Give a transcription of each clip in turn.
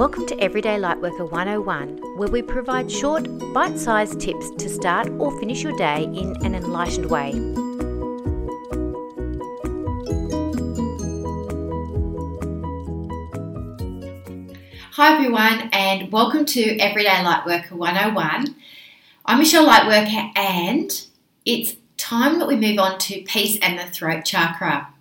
Welcome to Everyday Lightworker 101, where we provide short, bite sized tips to start or finish your day in an enlightened way. Hi, everyone, and welcome to Everyday Lightworker 101. I'm Michelle Lightworker, and it's time that we move on to peace and the throat chakra.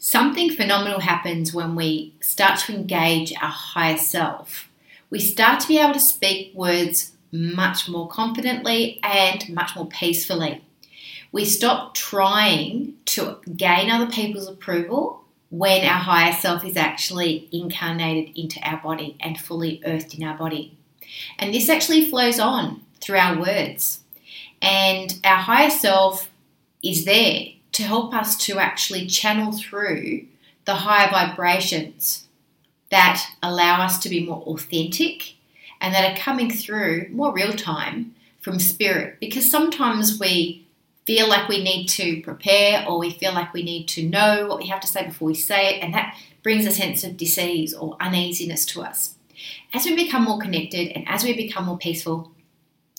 Something phenomenal happens when we start to engage our higher self. We start to be able to speak words much more confidently and much more peacefully. We stop trying to gain other people's approval when our higher self is actually incarnated into our body and fully earthed in our body. And this actually flows on through our words. And our higher self is there to help us to actually channel through the higher vibrations that allow us to be more authentic and that are coming through more real time from spirit. Because sometimes we feel like we need to prepare or we feel like we need to know what we have to say before we say it, and that brings a sense of disease or uneasiness to us. As we become more connected and as we become more peaceful,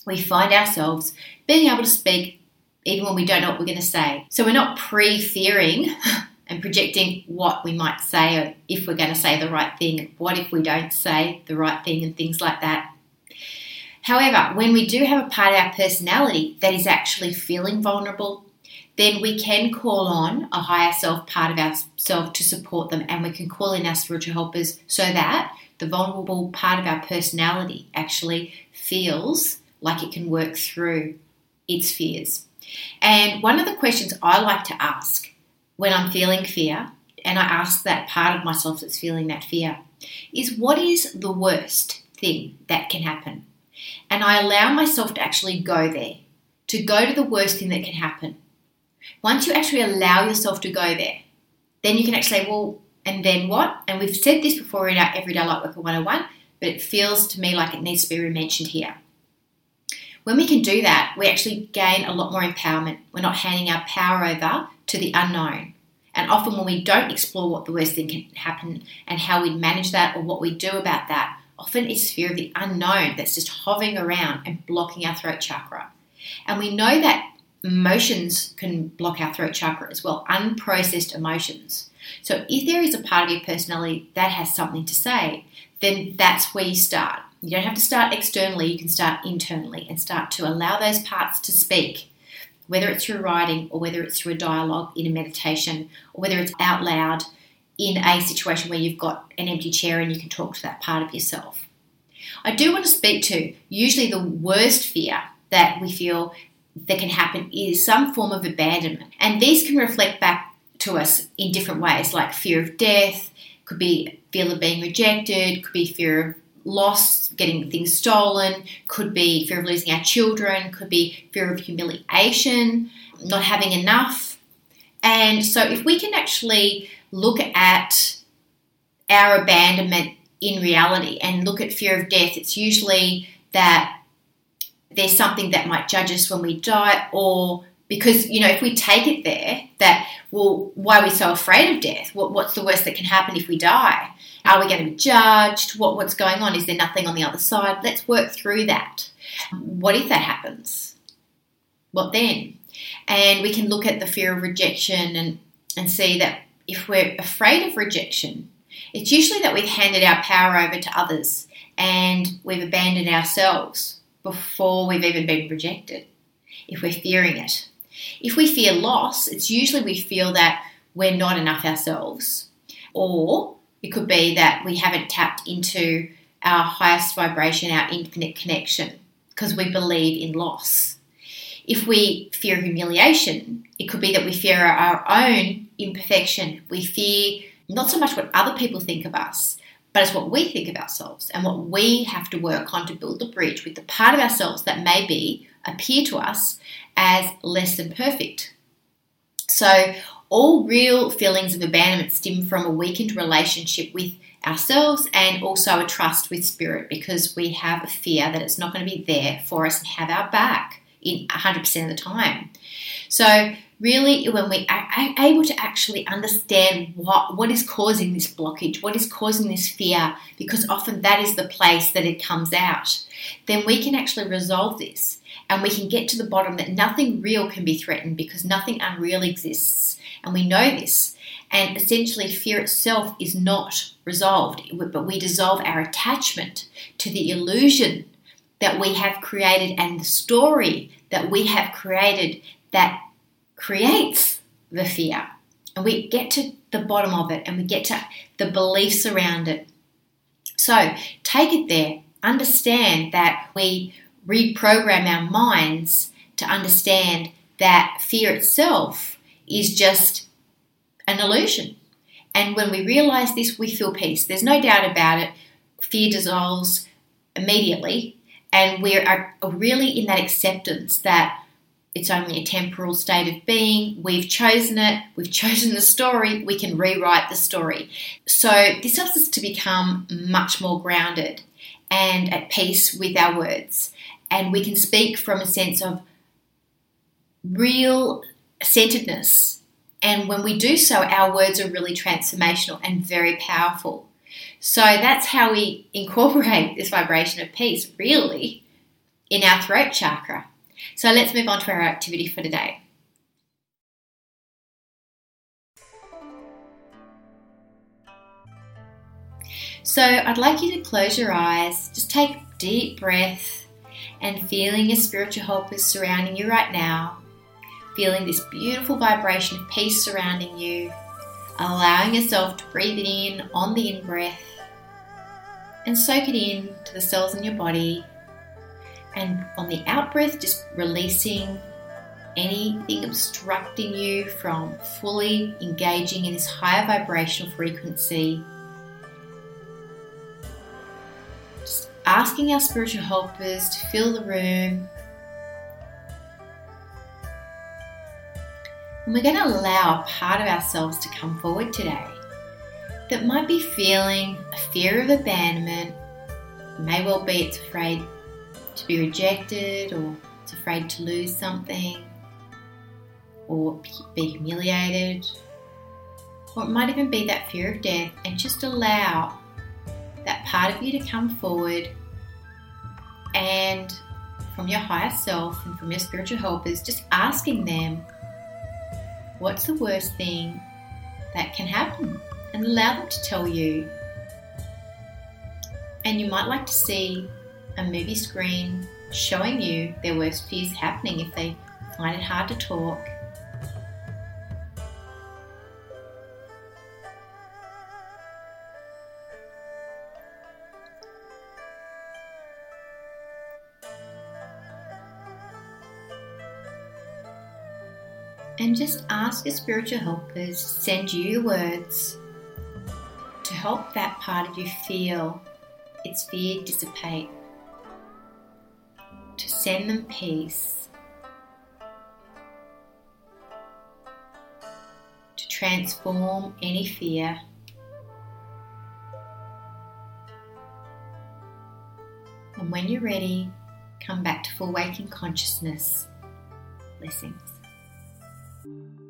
we find ourselves being able to speak even when we don't know what we're going to say. So we're not pre fearing and projecting what we might say or if we're going to say the right thing, what if we don't say the right thing, and things like that. However, when we do have a part of our personality that is actually feeling vulnerable, then we can call on a higher self part of ourself to support them and we can call in our spiritual helpers so that the vulnerable part of our personality actually feels like it can work through its fears. And one of the questions I like to ask when I'm feeling fear, and I ask that part of myself that's feeling that fear, is what is the worst thing that can happen? and I allow myself to actually go there, to go to the worst thing that can happen. Once you actually allow yourself to go there, then you can actually say, well, and then what? And we've said this before in our Everyday Lightworker 101, but it feels to me like it needs to be mentioned here. When we can do that, we actually gain a lot more empowerment. We're not handing our power over to the unknown. And often, when we don't explore what the worst thing can happen and how we manage that or what we do about that, often it's fear of the unknown that's just hovering around and blocking our throat chakra. And we know that emotions can block our throat chakra as well, unprocessed emotions. So if there is a part of your personality that has something to say, then that's where you start. You don't have to start externally, you can start internally and start to allow those parts to speak, whether it's through writing or whether it's through a dialogue in a meditation or whether it's out loud in a situation where you've got an empty chair and you can talk to that part of yourself. I do want to speak to usually the worst fear that we feel that can happen is some form of abandonment. And these can reflect back to us in different ways, like fear of death, could be fear of being rejected, could be fear of loss, getting things stolen, could be fear of losing our children, could be fear of humiliation, not having enough. And so if we can actually look at our abandonment in reality and look at fear of death, it's usually that there's something that might judge us when we die, or because, you know, if we take it there, that, well, why are we so afraid of death? What, what's the worst that can happen if we die? Are we going to be judged? What, what's going on? Is there nothing on the other side? Let's work through that. What if that happens? What then? And we can look at the fear of rejection and, and see that if we're afraid of rejection, it's usually that we've handed our power over to others and we've abandoned ourselves before we've even been rejected, if we're fearing it. If we fear loss, it's usually we feel that we're not enough ourselves, or it could be that we haven't tapped into our highest vibration, our infinite connection, because we believe in loss. If we fear humiliation, it could be that we fear our own imperfection. We fear not so much what other people think of us, but it's what we think of ourselves and what we have to work on to build the bridge with the part of ourselves that maybe appear to us as less than perfect. So, all real feelings of abandonment stem from a weakened relationship with ourselves and also a trust with spirit because we have a fear that it's not going to be there for us and have our back in 100% of the time. So, really, when we are able to actually understand what, what is causing this blockage, what is causing this fear, because often that is the place that it comes out, then we can actually resolve this and we can get to the bottom that nothing real can be threatened because nothing unreal exists. And we know this. And essentially, fear itself is not resolved, but we dissolve our attachment to the illusion that we have created and the story that we have created that creates the fear. And we get to the bottom of it and we get to the beliefs around it. So take it there, understand that we reprogram our minds to understand that fear itself is just an illusion. And when we realize this, we feel peace. There's no doubt about it. Fear dissolves immediately, and we are really in that acceptance that it's only a temporal state of being. We've chosen it, we've chosen the story, we can rewrite the story. So, this helps us to become much more grounded and at peace with our words. And we can speak from a sense of real centeredness. And when we do so, our words are really transformational and very powerful. So that's how we incorporate this vibration of peace, really, in our throat chakra. So let's move on to our activity for today. So I'd like you to close your eyes, just take a deep breath, and feeling your spiritual helpers surrounding you right now, feeling this beautiful vibration of peace surrounding you, allowing yourself to breathe it in on the in breath and soak it in to the cells in your body. And on the out breath, just releasing anything obstructing you from fully engaging in this higher vibrational frequency asking our spiritual helpers to fill the room. And we're going to allow a part of ourselves to come forward today that might be feeling a fear of abandonment. It may well be it's afraid to be rejected or it's afraid to lose something or be humiliated. Or it might even be that fear of death, and just allow that part of you to come forward and from your higher self and from your spiritual helpers, just asking them, what's the worst thing that can happen? And allow them to tell you. And you might like to see a movie screen showing you their worst fears happening if they find it hard to talk and just ask your spiritual helpers to send you words to help that part of you feel its fear dissipate, to send them peace, to transform any fear. And when you're ready, come back to full waking consciousness. Blessings. Thank you.